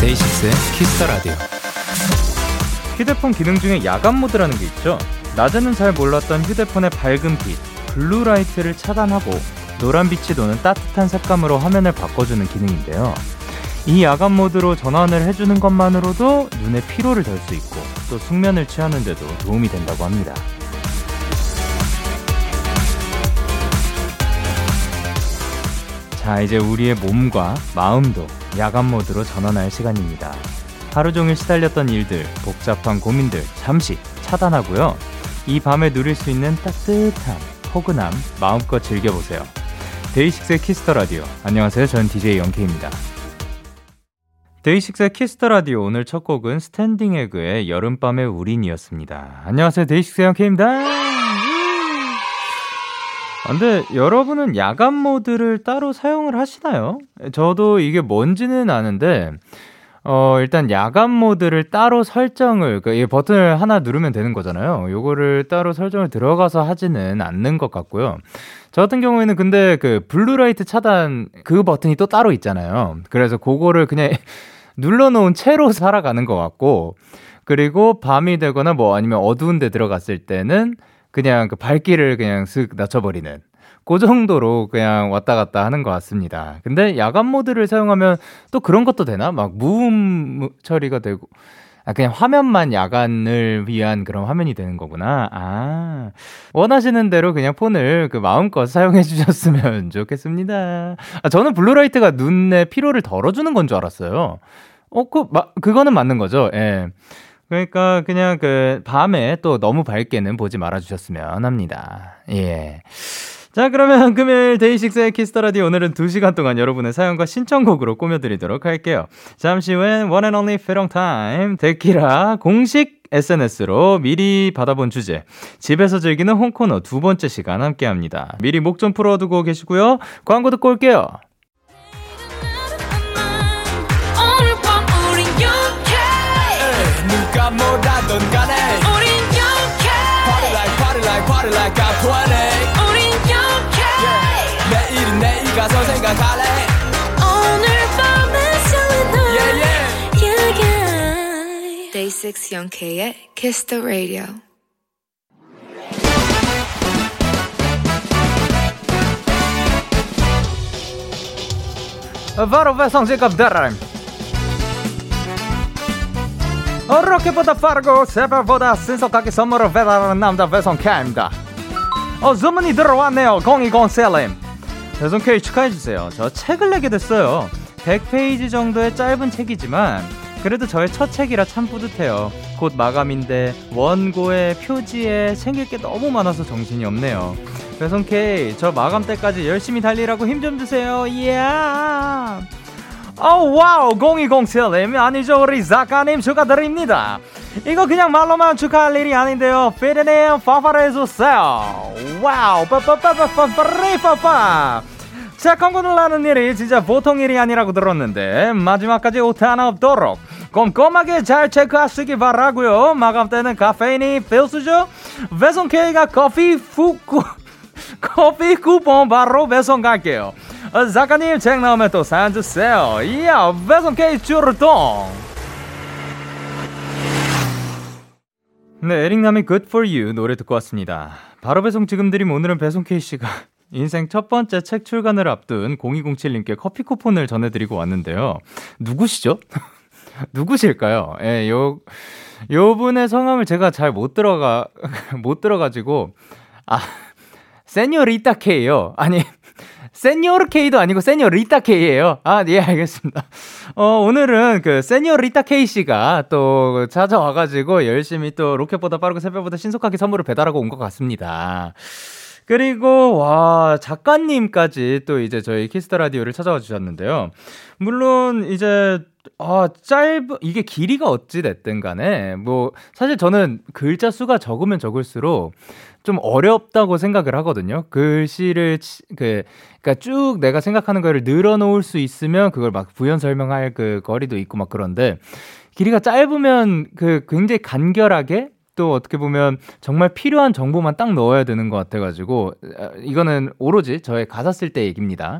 데이식스의 키스 더 라디오. 휴대폰 기능 중에 야간 모드라는 게 있죠. 낮에는 잘 몰랐던 휴대폰의 밝은 빛, blue light를 차단하고 노란 빛이 도는 따뜻한 색감으로 화면을 바꿔주는 기능인데요. 이 야간 모드로 전환을 해주는 것만으로도 눈의 피로를 덜 수 있고 또 숙면을 취하는데도 도움이 된다고 합니다. 자, 이제 우리의 몸과 마음도 야간 모드로 전환할 시간입니다. 하루 종일 시달렸던 일들, 복잡한 고민들 잠시 차단하고요. 이 밤에 누릴 수 있는 따뜻함, 포근함 마음껏 즐겨보세요. 데이식스의 키스 더 라디오. 안녕하세요. 저는 DJ 영케이입니다. 데이식스의 키스 더 라디오 오늘 첫 곡은 스탠딩 에그의 여름밤의 우린이었습니다. 안녕하세요. 데이식스의 영케이입니다. 근데 여러분은 야간 모드를 따로 사용을 하시나요? 저도 이게 뭔지는 아는데 어, 일단 야간 모드를 따로 설정을, 그, 이 버튼을 하나 누르면 되는 거잖아요. 요거를 따로 설정을 들어가서 하지는 않는 것 같고요. 저 같은 경우에는 근데 그 블루라이트 차단 그 버튼이 또 따로 있잖아요. 그래서 그거를 그냥 눌러놓은 채로 살아가는 것 같고, 그리고 밤이 되거나 뭐 아니면 어두운 데 들어갔을 때는 그냥 그 밝기를 그냥 슥 낮춰버리는 그 정도로 그냥 왔다 갔다 하는 것 같습니다. 근데 야간 모드를 사용하면 또 그런 것도 되나? 막 무음 처리가 되고 아, 그냥 화면만 야간을 위한 그런 화면이 되는 거구나. 아, 원하시는 대로 그냥 폰을 그 마음껏 사용해 주셨으면 좋겠습니다. 아, 저는 블루라이트가 눈의 피로를 덜어주는 건 줄 알았어요. 어, 그, 마, 그거는 맞는 거죠. 예. 그러니까 그냥 그 밤에 또 너무 밝게는 보지 말아 주셨으면 합니다. 예. 자, 그러면 금요일 데이식스의 키스 더 라디오 오늘은 2시간 동안 여러분의 사연과 신청곡으로 꾸며 드리도록 할게요. 잠시 후엔 One and Only 페롱 타임 데키라 공식 SNS로 미리 받아본 주제 집에서 즐기는 홈코노 두 번째 시간 함께 합니다. 미리 목 좀 풀어두고 계시고요. 광고 듣고 올게요. 뭐라던 간에 우린 영케 Party like party like party like I'm 20 가서 생각할래 오늘 밤에 설레는 yeah, yeah. yeah, yeah. Day 6 영케의 Kiss the Radio. 바로 배송직업 드림 로켓보다 빠르고 새벽보다 신속하 게 선물을 배달하는 남자 배송 K입니다. 어, 주문이 들어왔네요. 0207님. 배송 K 축하해주세요. 저 책을 내게 됐어요. 100페이지 정도의 짧은 책이지만 그래도 저의 첫 책이라 참 뿌듯해요. 곧 마감인데 원고에 표지에 생길 게 너무 많아서 정신이 없네요. 배송 K, 저 마감 때까지 열심히 달리라고 힘 좀 주세요. 이야. Yeah. 어 와우 0207님 아니죠 우리 작가님 축하드립니다 이거 그냥 말로만 축하할 일이 아닌데요 피디님 파파를 해주세요 와우 빠빠빠빠빠빠리 빠빠 자 광고를 나는 일이 진짜 보통 일이 아니라고 들었는데 마지막까지 오타 하나 없도록 꼼꼼하게 잘 체크하시기 바라고요 마감 때는 카페인이 필수죠 배송 K가 커피 푸꾸 커피 쿠폰 바로 배송 갈게요 어, 작가님 책 나오면 또 사연 주세요. 이야 배송 케이스 주르동. 네, 에릭남의 Good For You 노래 듣고 왔습니다. 바로 배송 지금 드림 오늘은 배송 케이씨가 인생 첫 번째 책 출간을 앞둔 0207님께 커피 쿠폰을 전해드리고 왔는데요. 누구시죠? 누구실까요? 예, 요, 요 분의 성함을 제가 잘 못 들어가, 못 들어가지고, 아, 세뇨리타 K요. 아니, 세뇨르 K도 아니고 세뇨리타 K예요. 아, 예, 알겠습니다. 어, 오늘은 그 세뇨리타 K 씨가 또 찾아와가지고 열심히 또 로켓보다 빠르고 새벽보다 신속하게 선물을 배달하고 온 것 같습니다. 그 그리고, 와, 작가님까지 또 이제 저희 키스 더 라디오를 찾아와 주셨는데요. 물론, 이제, 아, 짧, 이게 길이가 어찌 됐든 간에, 뭐, 사실 저는 글자 수가 적으면 적을수록 좀 어렵다고 생각을 하거든요. 글씨를, 그, 그니까 쭉 내가 생각하는 거를 늘어놓을 수 있으면 그걸 막 부연 설명할 그 거리도 있고 막 그런데, 길이가 짧으면 그 굉장히 간결하게 또 어떻게 보면 정말 필요한 정보만 딱 넣어야 되는 것 같아가지고 아, 이거는 오로지 저의 가사 쓸 때 얘기입니다.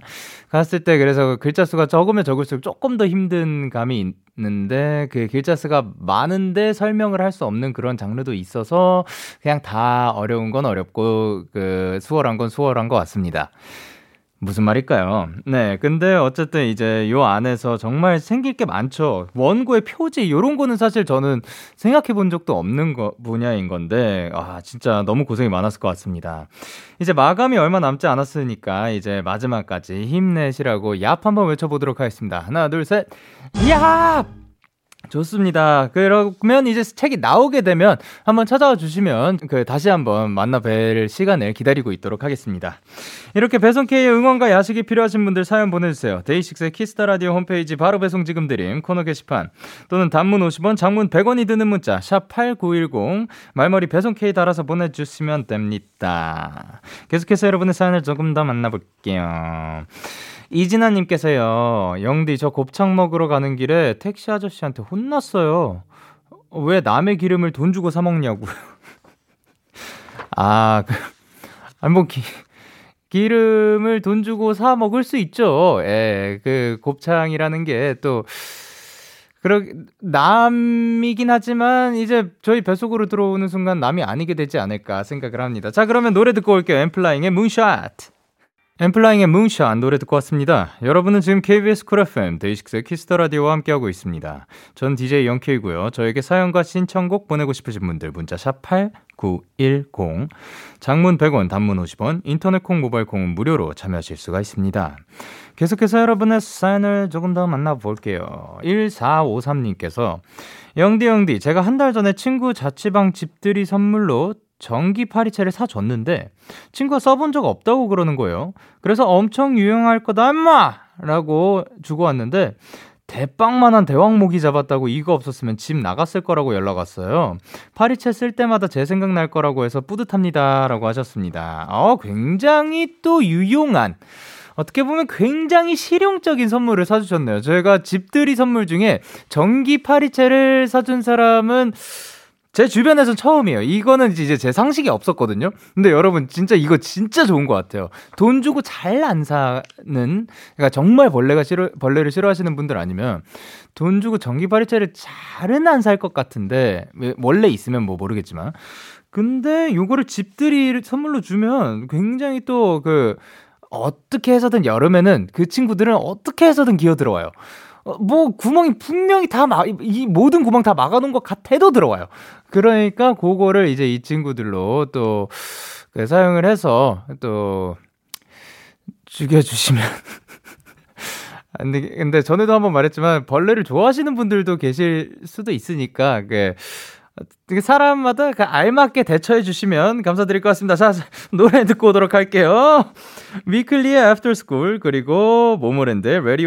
가사 쓸 때 그래서 글자 수가 적으면 적을수록 조금 더 힘든 감이 있는데 그 글자 수가 많은데 설명을 할 수 없는 그런 장르도 있어서 그냥 다 어려운 건 어렵고 그 수월한 건 수월한 것 같습니다. 무슨 말일까요? 네, 근데 어쨌든 이제 요 안에서 정말 생길 게 많죠. 원고의 표지, 요런 거는 사실 저는 생각해 본 적도 없는 거, 분야인 건데, 아, 진짜 너무 고생이 많았을 것 같습니다. 이제 마감이 얼마 남지 않았으니까 이제 마지막까지 힘내시라고 얍 한번 외쳐보도록 하겠습니다. 하나, 둘, 셋, 얍! 좋습니다. 그러면 이제 책이 나오게 되면 한번 찾아와 주시면 그 다시 한번 만나 뵐 시간을 기다리고 있도록 하겠습니다. 이렇게 배송K의 응원과 야식이 필요하신 분들 사연 보내주세요. 데이식스의 키스 더 라디오 홈페이지 바로 배송 지금 드림 코너 게시판 또는 단문 50원, 장문 100원이 드는 문자 샵 #8910 말머리 배송K 달아서 보내주시면 됩니다. 계속해서 여러분의 사연을 조금 더 만나볼게요. 이진아님께서요, 영디, 저 곱창 먹으러 가는 길에 택시 아저씨한테 혼났어요. 왜 남의 기름을 돈 주고 사먹냐고요. 아, 그, 아니, 뭐, 기, 기름을 돈 주고 사 먹을 수 있죠. 예, 그 곱창이라는 게 또, 그러, 남이긴 하지만 이제 저희 뱃속으로 들어오는 순간 남이 아니게 되지 않을까 생각을 합니다. 자, 그러면 노래 듣고 올게요. 엠플라잉의 문샷. 엔플라잉의 Moonshot 노래 듣고 왔습니다. 여러분은 지금 KBS 쿨 FM 데이식스의 키스 더 라디오와 함께하고 있습니다. 전 DJ 영케이고요. 저에게 사연과 신청곡 보내고 싶으신 분들 문자 샵 8910 장문 100원 단문 50원 인터넷 콩 모바일 콩은 무료로 참여하실 수가 있습니다. 계속해서 여러분의 사연을 조금 더 만나볼게요. 1453님께서 영디 영디 제가 한 달 전에 친구 자취방 집들이 선물로 전기 파리채를 사줬는데 친구가 써본 적 없다고 그러는 거예요. 그래서 엄청 유용할 거다 임마! 라고 주고 왔는데 대빵만한 대왕 모기 잡았다고 이거 없었으면 집 나갔을 거라고 연락 왔어요. 파리채 쓸 때마다 제 생각 날 거라고 해서 뿌듯합니다. 라고 하셨습니다. 어, 굉장히 또 유용한 어떻게 보면 굉장히 실용적인 선물을 사주셨네요. 저희가 집들이 선물 중에 전기 파리채를 사준 사람은 제 주변에선 처음이에요. 이거는 이제 제 상식이 없었거든요. 근데 여러분 진짜 이거 진짜 좋은 것 같아요. 돈 주고 잘 안 사는 그러니까 정말 벌레가 싫어 벌레를 싫어하시는 분들 아니면 돈 주고 전기 파리채를 잘은 안 살 것 같은데 원래 있으면 뭐 모르겠지만 근데 요거를 집들이 선물로 주면 굉장히 또 그 어떻게 해서든 여름에는 그 친구들은 어떻게 해서든 기어 들어와요. 어, 뭐 구멍이 분명히 다 막, 이 모든 구멍 다 막아놓은 것 같아도 들어와요. 그러니까 그거를 이제 이 친구들로 또 그 사용을 해서 또 죽여주시면. 근데, 근데 전에도 한번 말했지만 벌레를 좋아하시는 분들도 계실 수도 있으니까 그 사람마다 그 알맞게 대처해 주시면 감사드릴 것 같습니다. 자, 노래 듣고 오도록 할게요. 위클리의 After 그리고 모모랜드의 Ready.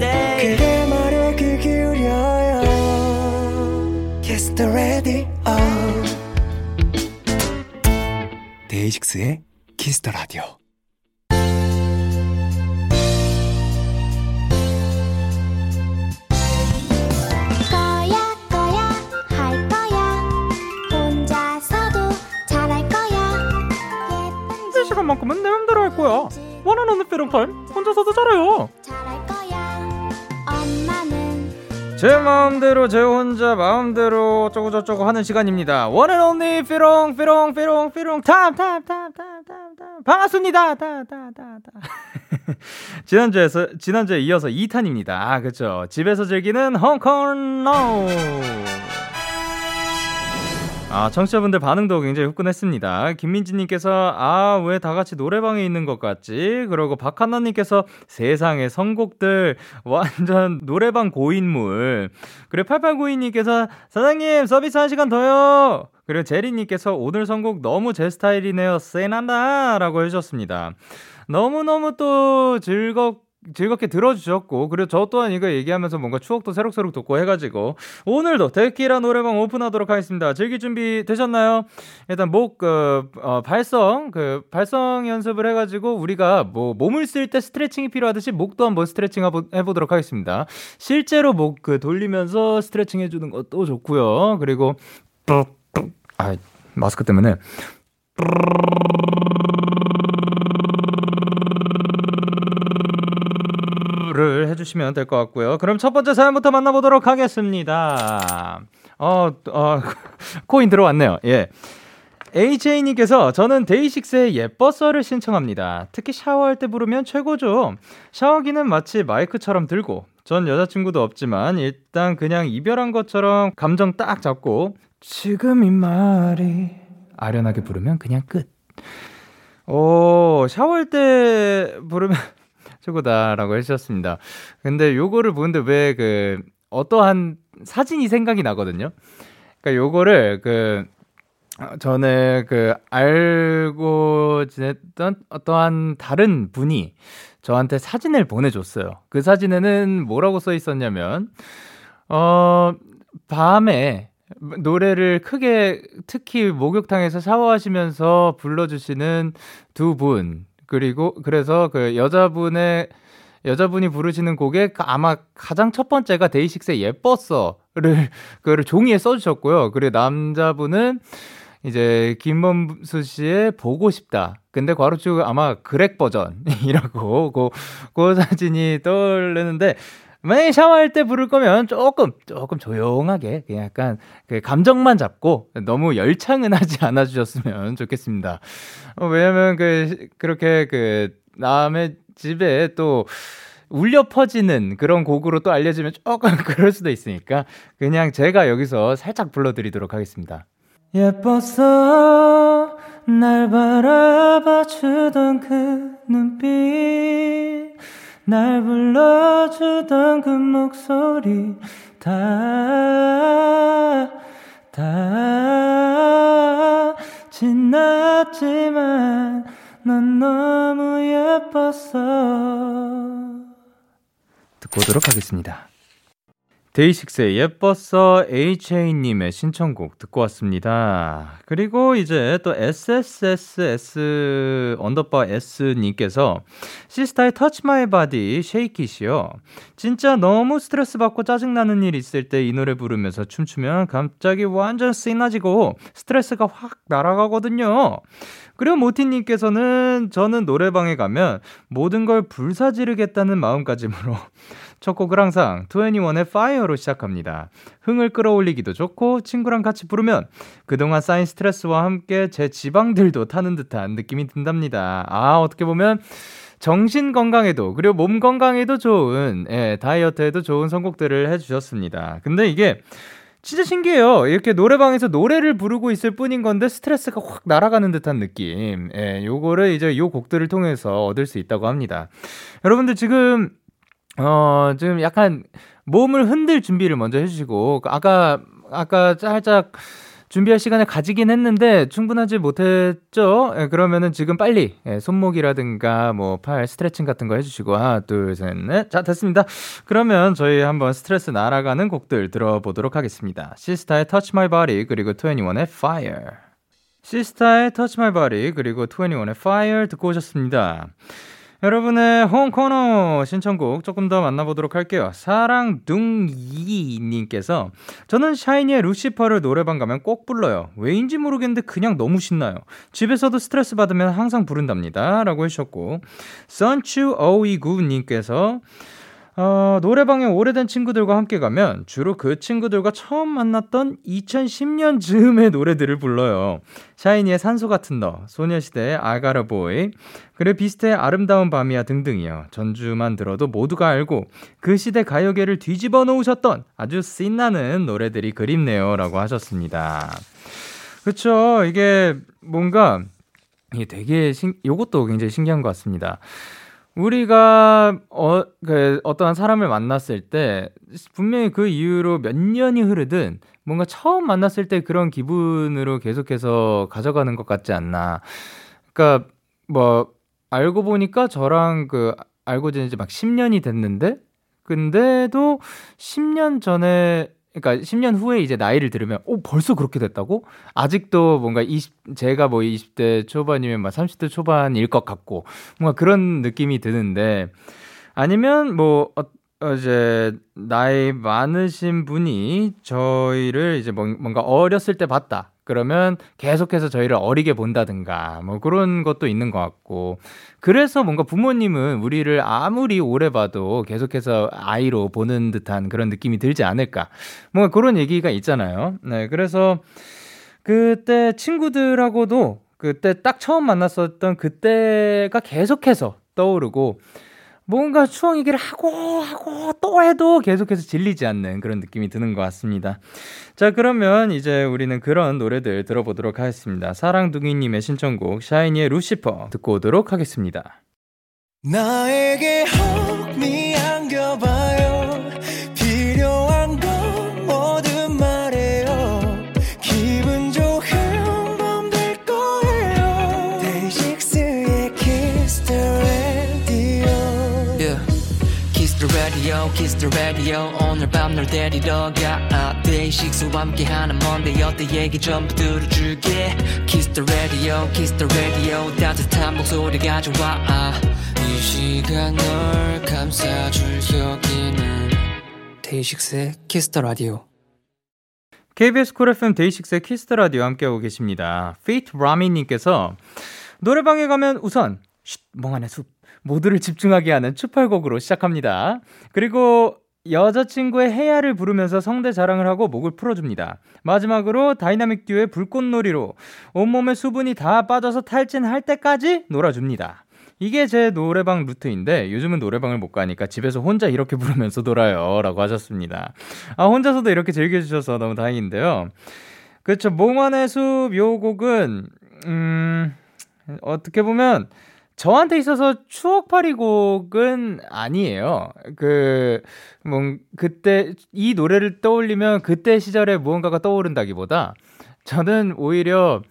Kiss the Radio 시간만큼은 내 맘대로 할 거야. 원하는 페롱팔 혼자서도 잘해요. 제 마음대로 제 혼자 마음대로 어쩌고저쩌고 하는 시간입니다. Only 삐롱 삐롱 삐롱 삐롱 탐탐탐탐탐탐 반갑습니다. 타타타타 지난주에서 지난주에 이어서 2탄입니다. 아 그렇죠. 집에서 즐기는 홍콩 노. 아, 청취자분들 반응도 굉장히 후끈했습니다. 김민지님께서, 아, 왜 다 같이 노래방에 있는 것 같지? 그리고 박하나님께서 세상의 선곡들, 완전 노래방 고인물. 그리고 8892님께서, 사장님, 서비스 한 시간 더요! 그리고 제리님께서, 오늘 선곡 너무 제 스타일이네요. 세난다! 라고 해주셨습니다. 너무너무 또 즐겁, 즐겁게 들어주셨고 그리고 저 또한 이거 얘기하면서 뭔가 추억도 새록새록 돋고 해가지고 오늘도 데키라 노래방 오픈하도록 하겠습니다. 즐길 준비 되셨나요? 일단 목 그, 어, 발성 그 발성 연습을 해가지고 우리가 뭐 몸을 쓸 때 스트레칭이 필요하듯이 목도 한번 스트레칭 해보도록 하겠습니다. 실제로 목 그 돌리면서 스트레칭 해주는 것도 좋고요. 그리고 아 마스크 때문에 를 해주시면 될 것 같고요. 그럼 첫 번째 사연부터 만나보도록 하겠습니다. 어, 어, 코인 들어왔네요. 예. AJ님께서 저는 데이식스의 예뻐서를 신청합니다. 특히 샤워할 때 부르면 최고죠. 샤워기는 마치 마이크처럼 들고, 전 여자친구도 없지만 일단 그냥 이별한 것처럼 감정 딱 잡고, 지금 이 말이 아련하게 부르면 그냥 끝. 오, 샤워할 때 부르면 최고다라고 해주셨습니다. 근데 요거를 보는데 왜 그 어떠한 사진이 생각이 나거든요. 그러니까 요거를 그 전에 그 알고 지냈던 어떠한 다른 분이 저한테 사진을 보내줬어요. 그 사진에는 뭐라고 써 있었냐면, 어, 밤에 노래를 크게 특히 목욕탕에서 샤워하시면서 불러주시는 두 분, 그리고 그래서 그 여자분의 여자분이 부르시는 곡에 그 아마 가장 첫 번째가 데이식스의 예뻤어를 그를 종이에 써주셨고요. 그리고 남자분은 이제 김범수 씨의 보고 싶다. 근데 괄호축 아마 그렉 버전이라고 그, 그 사진이 떠오르는데 만약에 샤워할 때 부를 거면 조금 조금 조용하게 약간 그 감정만 잡고 너무 열창은 하지 않아 주셨으면 좋겠습니다. 어, 왜냐면 그 그렇게 그 남의 집에 또 울려 퍼지는 그런 곡으로 또 알려지면 조금 그럴 수도 있으니까 그냥 제가 여기서 살짝 불러드리도록 하겠습니다. 예뻤어 날 바라봐 주던 그 눈빛 날 불러주던 그 목소리 다, 다 지났지만 넌 너무 예뻤어. 듣고 오도록 하겠습니다. 데이식스의 예뻤어 HA님의 신청곡 듣고 왔습니다. 그리고 이제 또 SSSS 언더바 S님께서 시스타의 My Body Shake It이요. 진짜 너무 스트레스 받고 짜증나는 일 있을 때 이 노래 부르면서 춤추면 갑자기 완전 신나지고 스트레스가 확 날아가거든요. 그리고 모티님께서는 저는 노래방에 가면 모든 걸 불사지르겠다는 마음가짐으로 첫 곡을 항상 21의 Fire로 시작합니다. 흥을 끌어올리기도 좋고 친구랑 같이 부르면 그동안 쌓인 스트레스와 함께 제 지방들도 타는 듯한 느낌이 든답니다. 아, 어떻게 보면 정신 건강에도 그리고 몸 건강에도 좋은 예, 다이어트에도 좋은 선곡들을 해 주셨습니다. 근데 이게 진짜 신기해요. 이렇게 노래방에서 노래를 부르고 있을 뿐인 건데 스트레스가 확 날아가는 듯한 느낌. 예, 요거를 이제 요 곡들을 통해서 얻을 수 있다고 합니다. 여러분들 지금 어, 지금 약간 몸을 흔들 준비를 먼저 해주시고, 아까, 아까 살짝 준비할 시간을 가지긴 했는데 충분하지 못했죠? 예, 그러면은 지금 빨리 예, 손목이라든가 뭐 팔 스트레칭 같은 거 해주시고 하나 둘 셋 넷 자 됐습니다. 그러면 저희 한번 스트레스 날아가는 곡들 들어보도록 하겠습니다. 시스타의 Touch My Body 그리고 21의 Fire 시스타의 Touch My Body 그리고 21의 Fire 듣고 오셨습니다. 여러분의 홈코너 신청곡 조금 더 만나보도록 할게요. 사랑둥이님께서 저는 샤이니의 루시퍼를 노래방 가면 꼭 불러요. 왜인지 모르겠는데 그냥 너무 신나요. 집에서도 스트레스 받으면 항상 부른답니다. 라고 해주셨고, 선추 어이구님께서 어, 노래방에 오래된 친구들과 함께 가면 주로 그 친구들과 처음 만났던 2010년 즈음의 노래들을 불러요. 샤이니의 산소 같은 너, 소녀시대의 아가라보이, 그래 비슷해 아름다운 밤이야 등등이요. 전주만 들어도 모두가 알고 그 시대 가요계를 뒤집어 놓으셨던 아주 신나는 노래들이 그립네요. 라고 하셨습니다. 그쵸. 이게 뭔가 이게 되게 신, 요것도 굉장히 신기한 것 같습니다. 우리가 어, 그 어떠한 사람을 만났을 때 분명히 그 이후로 몇 년이 흐르든 뭔가 처음 만났을 때 그런 기분으로 계속해서 가져가는 것 같지 않나. 그러니까 뭐 알고 보니까 저랑 그 알고 지낸 지막 10년이 됐는데 근데도 10년 전에 그러니까 10년 후에 이제 나이를 들으면 어 벌써 그렇게 됐다고? 아직도 뭔가 20 제가 뭐 20대 초반이면 막 30대 초반일 것 같고 뭔가 그런 느낌이 드는데 아니면 뭐 어, 어 이제 나이 많으신 분이 저희를 이제 뭔가 어렸을 때 봤다. 그러면 계속해서 저희를 어리게 본다든가 뭐 그런 것도 있는 것 같고 그래서 뭔가 부모님은 우리를 아무리 오래 봐도 계속해서 아이로 보는 듯한 그런 느낌이 들지 않을까 뭔가 그런 얘기가 있잖아요. 네, 그래서 그때 친구들하고도 그때 딱 처음 만났었던 그때가 계속해서 떠오르고 뭔가 추억 얘기를 하고 하고 또 해도 계속해서 질리지 않는 그런 느낌이 드는 것 같습니다. 자, 그러면 이제 우리는 그런 노래들 들어보도록 하겠습니다. 사랑둥이님의 신청곡 샤이니의 루시퍼 듣고 오도록 하겠습니다. 나에게 혹 키스 더 라디오 오늘 밤 널 데리러 가. 데이식스와 함께하는 먼데 어때? 얘기 전부 들어줄게. 키스 더 라디오 키스 더 라디오 따뜻한 목소리 가져와 이 시간 널 감싸줄 여기는. 데이식스의 키스 더 라디오 KBS 쿨 FM 데이식스의 키스 더 라디오 함께하고 계십니다. 페이트 라미님께서 노래방에 가면 우선 쉿 몽환의 숲 모두를 집중하게 하는 추팔곡으로 시작합니다. 그리고 여자친구의 해야를 부르면서 성대 자랑을 하고 목을 풀어줍니다. 마지막으로 다이나믹 듀오의 불꽃놀이로 온몸에 수분이 다 빠져서 탈진할 때까지 놀아줍니다. 이게 제 노래방 루트인데 요즘은 노래방을 못 가니까 집에서 혼자 이렇게 부르면서 놀아요. 라고 하셨습니다. 아, 혼자서도 이렇게 즐겨주셔서 너무 다행인데요. 그렇죠. 몽환의 숲 요 곡은, 음, 어떻게 보면 저한테 있어서 추억팔이 곡은 아니에요. 그, 뭐, 그때, 이 노래를 떠올리면 그때 시절에 무언가가 떠오른다기보다 저는 오히려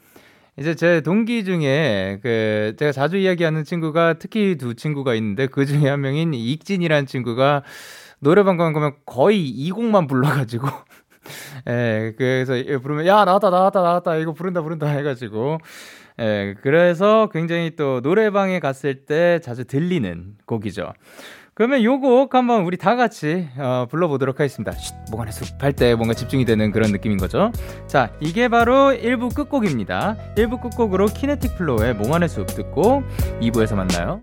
이제 제 동기 중에 그 제가 자주 이야기하는 친구가 특히 두 친구가 있는데 그 중에 한 명인 익진이라는 친구가 노래방 가면 거의 이 곡만 불러가지고 예 그래서 부르면 야 나왔다 나왔다 나왔다 이거 부른다 부른다 해가지고 예 그래서 굉장히 또 노래방에 갔을 때 자주 들리는 곡이죠. 그러면 요곡 한번 우리 다 같이 어, 불러보도록 하겠습니다. 쉿, 몽환의 숲할 때 뭔가 집중이 되는 그런 느낌인 거죠. 자, 이게 바로 1부 끝곡입니다. 1부 끝곡으로 키네틱 플로우의 몽환의 숲 듣고 2부에서 만나요.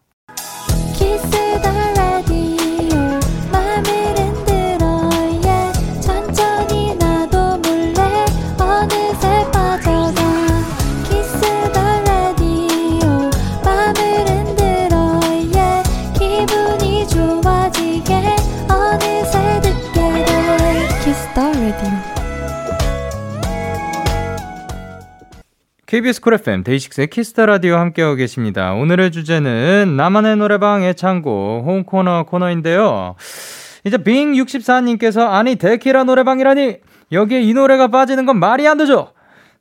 KBS 쿨 FM 데이식스의 키스터 라디오 함께하고 계십니다. 오늘의 주제는 나만의 노래방 애창곡 홈코너 코너인데요. 이제 빙64님께서 아니 데키라 노래방이라니 여기에 이 노래가 빠지는 건 말이 안 되죠.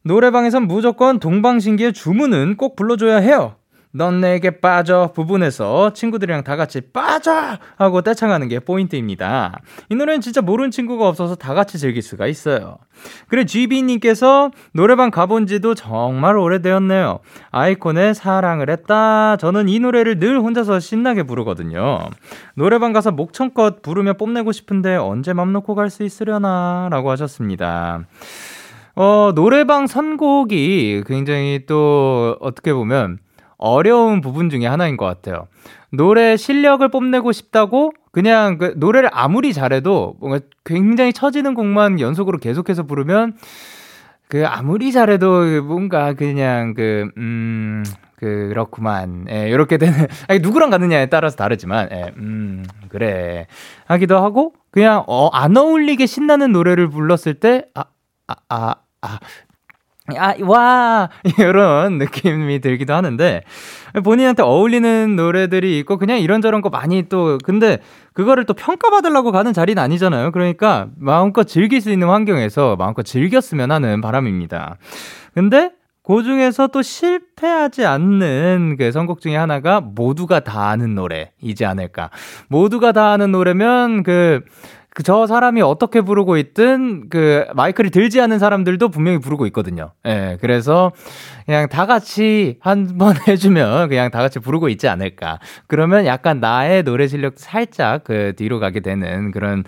노래방에선 무조건 동방신기의 주문은 꼭 불러줘야 해요. 넌 내게 빠져 부분에서 친구들이랑 다 같이 빠져 하고 떼창하는 게 포인트입니다. 이 노래는 진짜 모르는 친구가 없어서 다 같이 즐길 수가 있어요. 그래 GB님께서 노래방 가본 지도 정말 오래되었네요. 아이콘의 사랑을 했다. 저는 이 노래를 늘 혼자서 신나게 부르거든요. 노래방 가서 목청껏 부르며 뽐내고 싶은데 언제 맘 놓고 갈 수 있으려나 라고 하셨습니다. 어, 노래방 선곡이 굉장히 또 어떻게 보면 어려운 부분 중에 하나인 것 같아요. 노래 실력을 뽐내고 싶다고 그냥 그 노래를 아무리 잘해도 뭔가 굉장히 처지는 곡만 연속으로 계속해서 부르면 그 아무리 잘해도 뭔가 그냥 그, 음, 그렇구만. 예, 이렇게 되는, 아니, 누구랑 가느냐에 따라서 다르지만, 예, 음, 그래. 하기도 하고, 그냥, 어, 안 어울리게 신나는 노래를 불렀을 때, 아, 아, 아, 아, 아, 와! 이런 느낌이 들기도 하는데, 본인한테 어울리는 노래들이 있고, 그냥 이런저런 거 많이 또, 근데 그거를 또 평가받으려고 가는 자리는 아니잖아요. 그러니까 마음껏 즐길 수 있는 환경에서 마음껏 즐겼으면 하는 바람입니다. 근데 그 중에서 또 실패하지 않는 그 선곡 중에 하나가 모두가 다 아는 노래이지 않을까. 모두가 다 아는 노래면 그, 그 저 사람이 어떻게 부르고 있든 그 마이크를 들지 않은 사람들도 분명히 부르고 있거든요. 예, 그래서 그냥 다 같이 한번 해주면 그냥 다 같이 부르고 있지 않을까. 그러면 약간 나의 노래 실력 살짝 그 뒤로 가게 되는 그런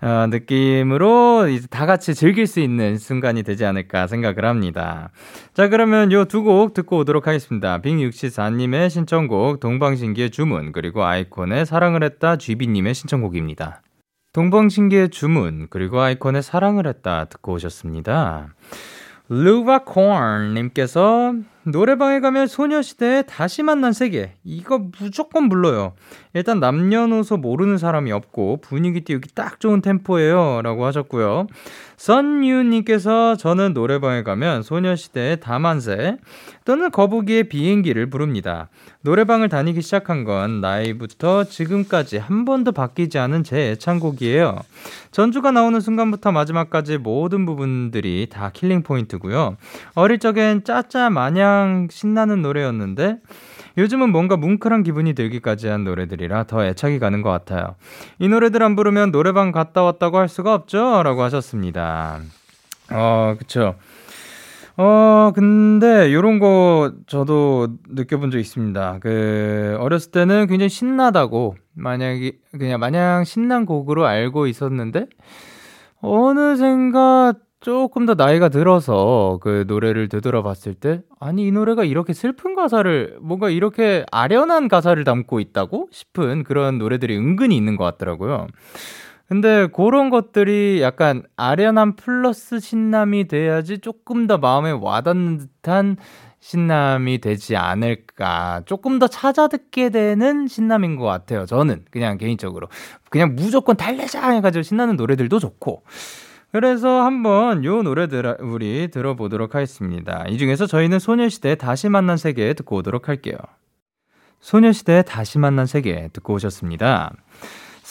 어, 느낌으로 이제 다 같이 즐길 수 있는 순간이 되지 않을까 생각을 합니다. 자, 그러면 요 두 곡 듣고 오도록 하겠습니다. 빅64님의 신청곡, 동방신기의 주문, 그리고 아이콘의 사랑을 했다, 쥐비님의 신청곡입니다. 동방신기의 주문 그리고 아이콘의 사랑을 했다 듣고 오셨습니다. 루바콘님께서 노래방에 가면 소녀시대의 다시 만난 세계 이거 무조건 불러요. 일단 남녀노소 모르는 사람이 없고 분위기 띄우기 딱 좋은 템포예요. 라고 하셨고요. 선유님께서 저는 노래방에 가면 소녀시대의 다만세 또는 거북이의 비행기를 부릅니다. 노래방을 다니기 시작한 건 나이부터 지금까지 한 번도 바뀌지 않은 제 애창곡이에요. 전주가 나오는 순간부터 마지막까지 모든 부분들이 다 killing 포인트고요. 어릴 적엔 진짜 마냥 신나는 노래였는데 요즘은 뭔가 뭉클한 기분이 들기까지 한 노래들이라 더 애착이 가는 것 같아요. 이 노래들 안 부르면 노래방 갔다 왔다고 할 수가 없죠? 라고 하셨습니다. 어, 그쵸. 어, 근데 요런 거 저도 느껴본 적 있습니다. 그, 어렸을 때는 굉장히 신나다고, 만약에, 그냥 마냥 신난 곡으로 알고 있었는데, 어느샌가 조금 더 나이가 들어서 그 노래를 되돌아봤을 때, 아니, 이 노래가 이렇게 슬픈 가사를, 뭔가 이렇게 아련한 가사를 담고 있다고 싶은 그런 노래들이 은근히 있는 것 같더라고요. 근데 그런 것들이 약간 아련한 플러스 신남이 돼야지 조금 더 마음에 와닿는 듯한 신남이 되지 않을까. 조금 더 찾아 듣게 되는 신남인 것 같아요. 저는 그냥 개인적으로. 그냥 무조건 달래자 해가지고 신나는 노래들도 좋고. 그래서 한번 요 노래들 우리 들어보도록 하겠습니다. 이 중에서 저희는 소녀시대 다시 만난 세계 듣고 오도록 할게요. 소녀시대 다시 만난 세계 듣고 오셨습니다.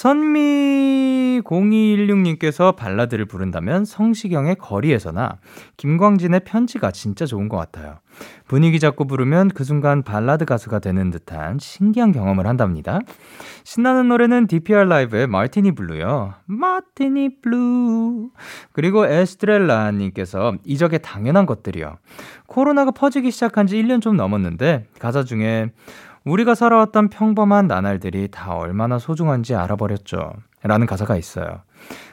선미0216님께서 발라드를 부른다면 성시경의 거리에서나 김광진의 편지가 진짜 좋은 것 같아요. 분위기 잡고 부르면 그 순간 발라드 가수가 되는 듯한 신기한 경험을 한답니다. 신나는 노래는 DPR 라이브의 마티니 블루요. 마티니 블루. 그리고 에스트렐라님께서 이적의 당연한 것들이요. 코로나가 퍼지기 시작한 지 1년 좀 넘었는데 가사 중에 우리가 살아왔던 평범한 나날들이 다 얼마나 소중한지 알아버렸죠. 라는 가사가 있어요.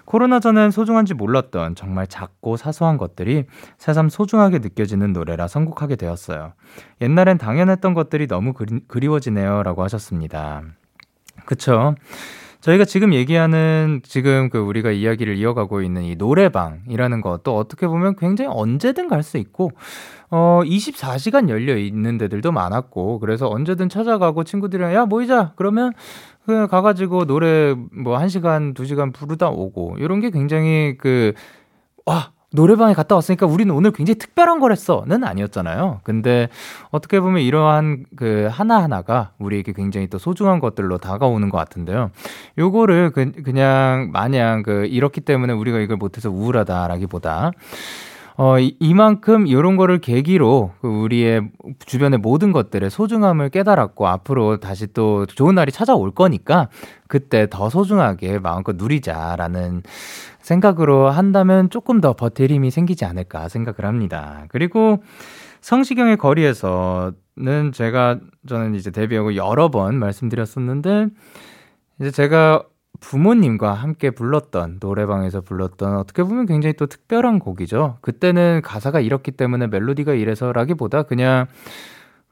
코로나 전엔 소중한지 몰랐던 정말 작고 사소한 것들이 새삼 소중하게 느껴지는 노래라 선곡하게 되었어요. 옛날엔 당연했던 것들이 너무 그리, 그리워지네요. 라고 하셨습니다. 그쵸. 저희가 지금 얘기하는 지금 그 우리가 이야기를 이어가고 있는 이 노래방이라는 것도 어떻게 보면 굉장히 언제든 갈 수 있고 어 24시간 열려 있는 데들도 많았고 그래서 언제든 찾아가고 친구들이랑 야 모이자. 그러면 그냥 가가지고 노래 뭐 1시간 2시간 부르다 오고 이런 게 굉장히 그와 노래방에 갔다 왔으니까 우리는 오늘 굉장히 특별한 걸 했어는 아니었잖아요. 근데 어떻게 보면 이러한 그 하나하나가 우리에게 굉장히 또 소중한 것들로 다가오는 것 같은데요. 요거를 그, 그냥 마냥 그 이렇기 때문에 우리가 이걸 못해서 우울하다라기보다 어, 이, 만큼 이런 거를 계기로 그 우리의 주변의 모든 것들의 소중함을 깨달았고 앞으로 다시 또 좋은 날이 찾아올 거니까 그때 더 소중하게 마음껏 누리자라는 생각으로 한다면 조금 더 버틸 힘이 생기지 않을까 생각을 합니다. 그리고 성시경의 거리에서는 제가 저는 이제 데뷔하고 여러 번 말씀드렸었는데 이제 제가 부모님과 함께 불렀던 노래방에서 불렀던 어떻게 보면 굉장히 또 특별한 곡이죠. 그때는 가사가 이렇기 때문에 멜로디가 이래서라기보다 그냥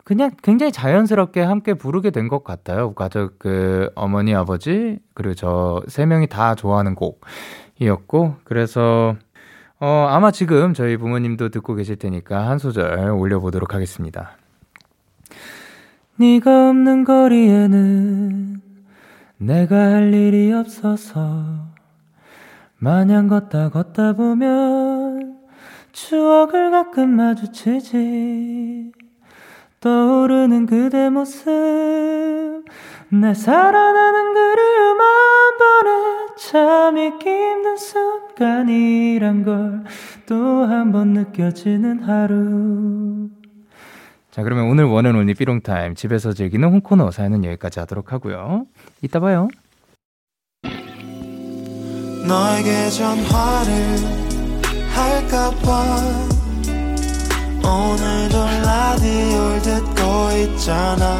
그냥 굉장히 자연스럽게 함께 부르게 된 것 같아요. 가족 그 어머니 아버지 그리고 저 세 명이 다 좋아하는 곡 이었고 그래서 어 아마 지금 저희 부모님도 듣고 계실 테니까 한 소절 올려보도록 하겠습니다. 네가 없는 거리에는 내가 할 일이 없어서 마냥 걷다 걷다 보면 추억을 가끔 마주치지 떠오르는 그대 모습 내 살아나는 그리움 한 번에 참 잊기 힘든 순간이란 걸 또 한 번 느껴지는 하루 자, 그러면 오늘 원앤온리 삐롱타임 집에서 즐기는 홍코너 사연은 여기까지 하도록 하고요. 이따 봐요. 너에게 전화를 할까봐 오늘도 라디오를 듣고 있잖아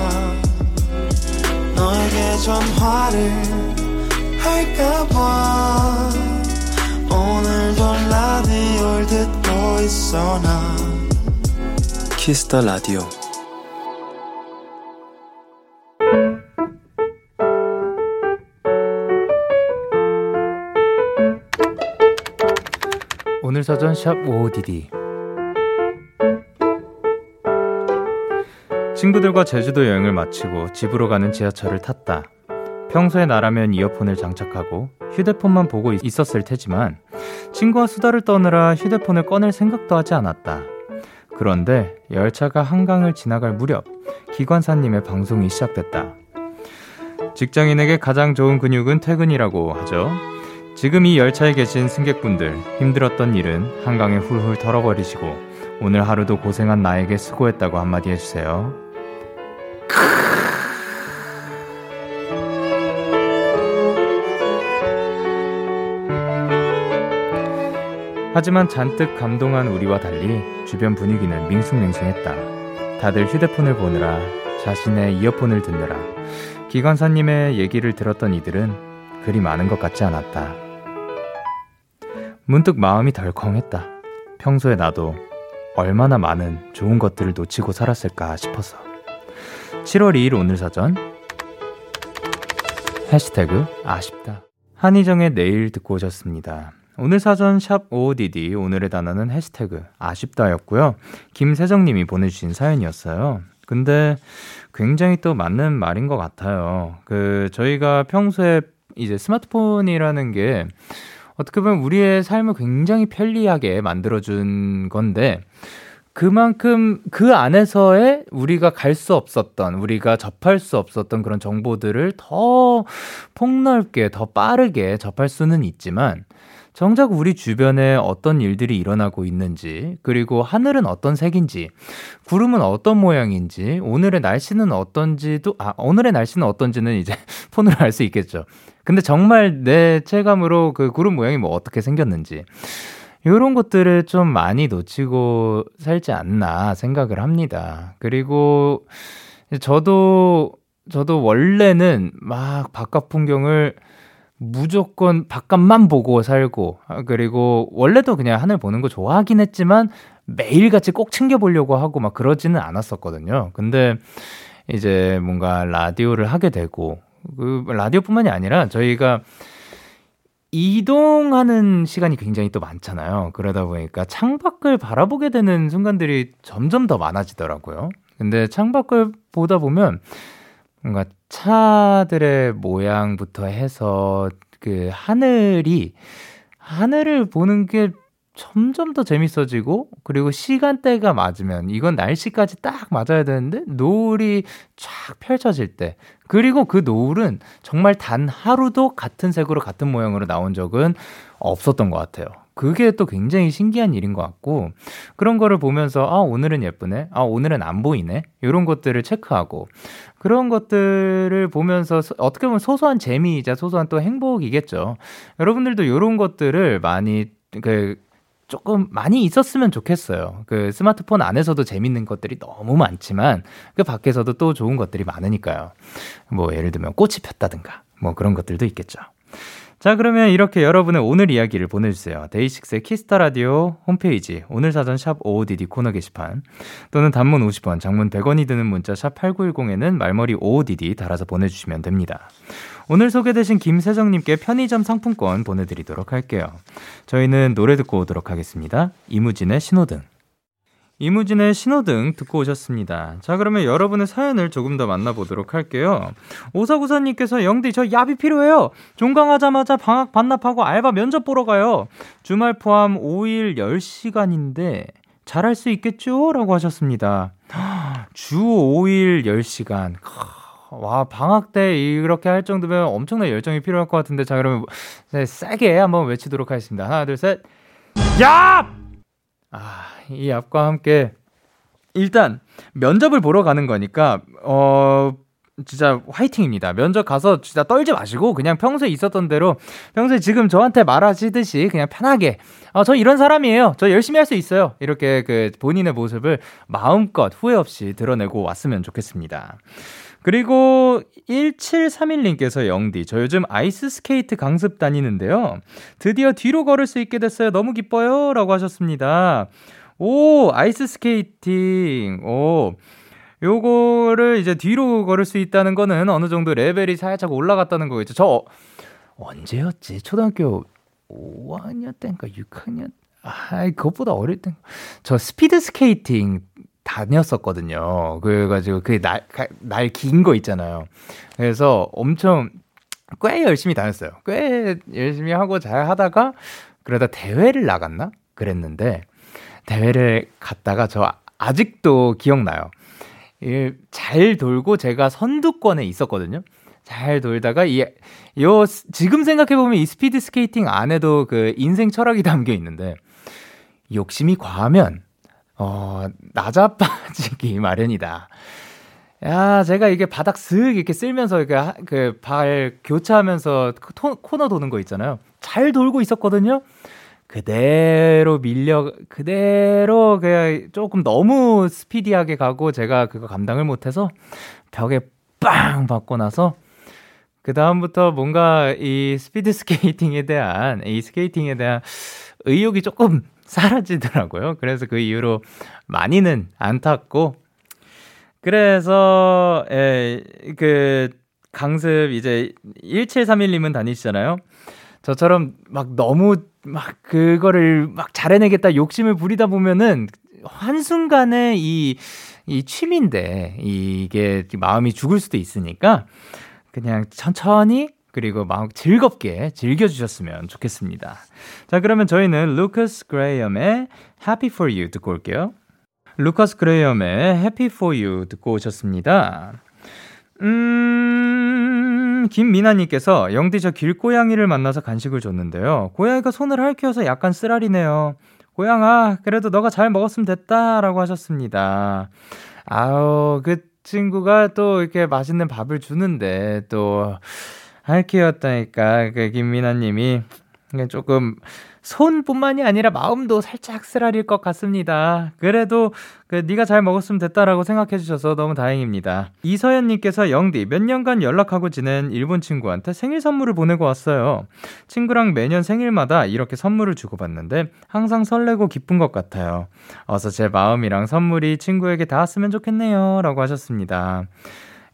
너에게 전화를 할까봐 오늘도 라디오를 듣고 있어 나. Kiss the Radio 오늘 사전 샵 55DD 친구들과 제주도 여행을 마치고 집으로 가는 지하철을 탔다. 평소에 나라면 이어폰을 장착하고 휴대폰만 보고 있었을 테지만 친구와 수다를 떠느라 휴대폰을 꺼낼 생각도 하지 않았다. 그런데 열차가 한강을 지나갈 무렵 기관사님의 방송이 시작됐다. 직장인에게 가장 좋은 근육은 퇴근이라고 하죠. 지금 이 열차에 계신 승객분들 힘들었던 일은 한강에 훌훌 털어버리시고 오늘 하루도 고생한 나에게 수고했다고 한마디 해주세요. 하지만 잔뜩 감동한 우리와 달리 주변 분위기는 밍숭맹숭했다. 다들 휴대폰을 보느라 자신의 이어폰을 듣느라 기관사님의 얘기를 들었던 이들은 그리 많은 것 같지 않았다. 문득 마음이 덜컹했다. 평소에 나도 얼마나 많은 좋은 것들을 놓치고 살았을까 싶어서. 7월 2일 오늘 사전 해시태그 아쉽다. 한희정의 내일 듣고 오셨습니다. 오늘 사전 샵 OODD 오늘의 단어는 해시태그 아쉽다였고요. 김세정님이 보내주신 사연이었어요. 근데 굉장히 또 맞는 말인 것 같아요. 그 저희가 평소에 이제 스마트폰이라는 게 어떻게 보면 우리의 삶을 굉장히 편리하게 만들어준 건데 그만큼 그 안에서의 우리가 갈 수 없었던, 우리가 접할 수 없었던 그런 정보들을 더 폭넓게, 더 빠르게 접할 수는 있지만, 정작 우리 주변에 어떤 일들이 일어나고 있는지, 그리고 하늘은 어떤 색인지, 구름은 어떤 모양인지, 오늘의 날씨는 어떤지도, 아, 오늘의 날씨는 어떤지는 이제 폰으로 알 수 있겠죠. 근데 정말 내 체감으로 그 구름 모양이 뭐 어떻게 생겼는지, 이런 것들을 좀 많이 놓치고 살지 않나 생각을 합니다. 그리고 저도, 저도 원래는 막 바깥 풍경을 무조건 바깥만 보고 살고 아, 그리고 원래도 그냥 하늘 보는 거 좋아하긴 했지만 매일같이 꼭 챙겨보려고 하고 막 그러지는 않았었거든요. 근데 이제 뭔가 라디오를 하게 되고 그 라디오뿐만이 아니라 저희가 이동하는 시간이 굉장히 또 많잖아요. 그러다 보니까 창밖을 바라보게 되는 순간들이 점점 더 많아지더라고요. 근데 창밖을 보다 보면 뭔가 차들의 모양부터 해서 그 하늘이 하늘을 보는 게 점점 더 재밌어지고 그리고 시간대가 맞으면 이건 날씨까지 딱 맞아야 되는데 노을이 쫙 펼쳐질 때 그리고 그 노을은 정말 단 하루도 같은 색으로 같은 모양으로 나온 적은 없었던 것 같아요. 그게 또 굉장히 신기한 일인 것 같고 그런 거를 보면서 아 오늘은 예쁘네 아 오늘은 안 보이네 이런 것들을 체크하고 그런 것들을 보면서 어떻게 보면 소소한 재미이자 소소한 또 행복이겠죠 여러분들도 이런 것들을 많이 그 조금 많이 있었으면 좋겠어요. 그 스마트폰 안에서도 재밌는 것들이 너무 많지만 그 밖에서도 또 좋은 것들이 많으니까요. 뭐 예를 들면 꽃이 폈다든가 뭐 그런 것들도 있겠죠. 자, 그러면 이렇게 여러분의 오늘 이야기를 보내주세요. DAY6의 Kiss the Radio 홈페이지, 오늘 사전 샵 55DD 코너 게시판, 또는 단문 50원, 장문 100원이 드는 문자 샵 8910에는 말머리 55DD 달아서 보내주시면 됩니다. 오늘 소개되신 김세정님께 편의점 상품권 보내드리도록 할게요. 저희는 노래 듣고 오도록 하겠습니다. 이무진의 신호등. 이무진의 신호등 듣고 오셨습니다. 자, 그러면 여러분의 사연을 조금 더 만나보도록 할게요. 오사구사님께서 영디, 저 야비 필요해요. 종강하자마자 방학 반납하고 알바 면접 보러 가요. 주말 포함 5일 10시간인데 잘할 수 있겠죠? 라고 하셨습니다. 주 5일 10시간. 와, 방학 때 이렇게 할 정도면 엄청난 열정이 필요할 것 같은데. 자, 그러면 세게 한번 외치도록 하겠습니다. 하나, 둘, 셋. 야! 아, 이 앞과 함께 일단 면접을 보러 가는 거니까 어 진짜 화이팅입니다. 면접 가서 진짜 떨지 마시고 그냥 평소에 있었던 대로 평소에 지금 저한테 말하시듯이 그냥 편하게 어, 저 이런 사람이에요. 저 열심히 할 수 있어요. 이렇게 그 본인의 모습을 마음껏 후회 없이 드러내고 왔으면 좋겠습니다. 그리고 1731님께서 영디, 저 요즘 아이스 스케이트 강습 다니는데요. 드디어 뒤로 걸을 수 있게 됐어요. 너무 기뻐요. 라고 하셨습니다. 오, 아이스 스케이팅. 오. 요거를 이제 뒤로 걸을 수 있다는 거는 어느 정도 레벨이 살짝 올라갔다는 거겠죠. 저 언제였지? 초등학교 5학년 때인가 6학년? 아, 그것보다 어릴 때. 저 스피드 스케이팅 다녔었거든요. 그래가지고 그 날, 날 긴 거 있잖아요. 그래서 엄청 꽤 열심히 다녔어요. 꽤 열심히 하고 잘 하다가 그러다 대회를 나갔나? 그랬는데 대회를 갔다가 저 아직도 기억나요. 잘 돌고 제가 선두권에 있었거든요. 잘 돌다가 이, 요, 지금 생각해 보면 이 스피드 스케이팅 안에도 그 인생 철학이 담겨 있는데 욕심이 과하면 어, 나자빠지기 마련이다. 야, 제가 이게 바닥 슥 이렇게 쓸면서 그 발 교차하면서 토, 코너 도는 거 있잖아요. 잘 돌고 있었거든요. 그대로 밀려, 그대로 그냥 조금 너무 스피디하게 가고 제가 그거 감당을 못해서 벽에 빵 박고 나서 그 다음부터 뭔가 이 스피드 스케이팅에 대한, 이 스케이팅에 대한 의욕이 조금 사라지더라고요. 그래서 그 이후로 많이는 안 탔고, 그래서, 에, 그, 강습 이제 1731님은 다니시잖아요. 저처럼 막 너무 막 그거를 막 잘해내겠다 욕심을 부리다 보면은 한순간에 이, 이 취미인데 이게 마음이 죽을 수도 있으니까 그냥 천천히 그리고 막 즐겁게 즐겨주셨으면 좋겠습니다. 자, 그러면 저희는 루커스 그레이엄의 Happy for You 듣고 올게요. 루커스 그레이엄의 Happy for You 듣고 오셨습니다. 음, 김미나님께서 영디 저 길고양이를 만나서 간식을 줬는데요. 고양이가 손을 핥혀서 약간 쓰라리네요. 고양아, 그래도 너가 잘 먹었으면 됐다. 라고 하셨습니다. 아우, 그 친구가 또 이렇게 맛있는 밥을 주는데 또 할키였다니까 그 김민아님이 조금 손뿐만이 아니라 마음도 살짝 쓰라릴 것 같습니다. 그래도 그 네가 잘 먹었으면 됐다라고 생각해 주셔서 너무 다행입니다. 이서연 님께서 영디 몇 년간 연락하고 지낸 일본 친구한테 생일 선물을 보내고 왔어요. 친구랑 매년 생일마다 이렇게 선물을 주고받는데 항상 설레고 기쁜 것 같아요. 어서 제 마음이랑 선물이 친구에게 닿았으면 좋겠네요라고 하셨습니다.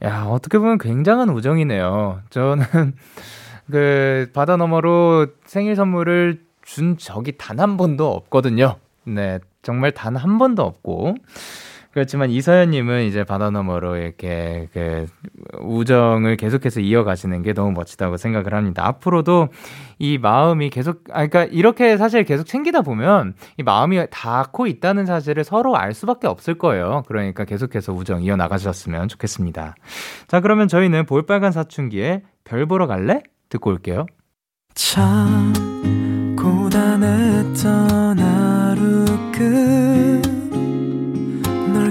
야, 어떻게 보면 굉장한 우정이네요. 저는 그 바다 너머로 생일 선물을 준 적이 단 한 번도 없거든요. 네, 정말 단 한 번도 없고. 그렇지만 이서연님은 이제 바다 너머로 이렇게 그 우정을 계속해서 이어가시는 게 너무 멋지다고 생각을 합니다. 앞으로도 이 마음이 계속, 아, 그러니까 이렇게 사실 계속 챙기다 보면 이 마음이 닿고 있다는 사실을 서로 알 수밖에 없을 거예요. 그러니까 계속해서 우정 이어나가셨으면 좋겠습니다. 자, 그러면 저희는 볼빨간 사춘기에 별 보러 갈래? 듣고 올게요. 참, 고단했던 하루 끝.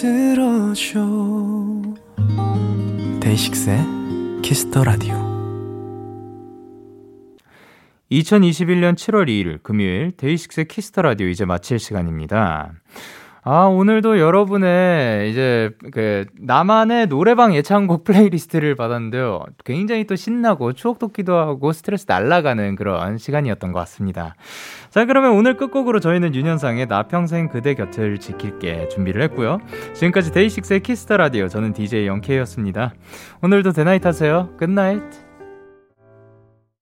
들어줘 DAY6의 Kiss the Radio 2021년 7월 2일 금요일 DAY6의 Kiss the Radio 이제 마칠 시간입니다. 아, 오늘도 여러분의 이제 그 나만의 노래방 애창곡 playlist를 받았는데요. 굉장히 또 신나고 추억 돋기도 하고 스트레스 날라가는 그런 시간이었던 것 같습니다. 자, 그러면 오늘 끝곡으로 저희는 윤현상의 나 평생 그대 곁을 지킬게 준비를 했고요. 지금까지 데이식스의 키스터 라디오 저는 DJ 영케이였습니다. 오늘도 대나잇 하세요. 굿나잇.